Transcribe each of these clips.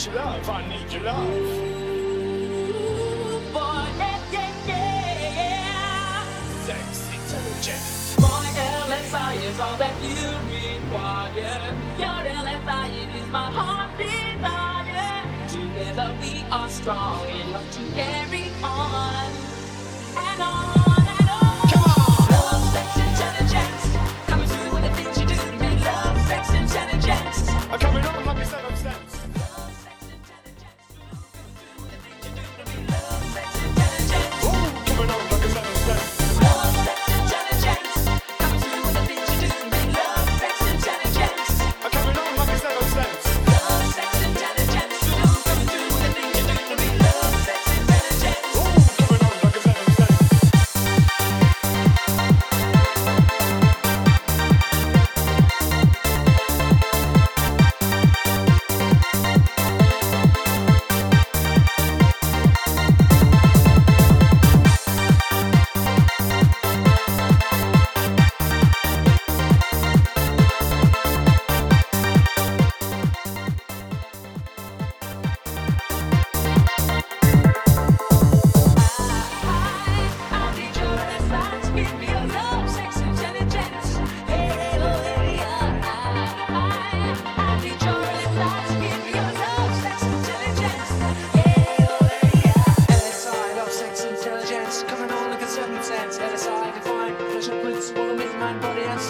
need your love. I need your love. Boy, yeah, yeah, yeah. Sexy, intelligent. My LSI is all that you require. Your LSI is my heart desire. Together we are strong enough to carry on and on.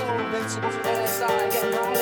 Invincible been to the inside, get wrong.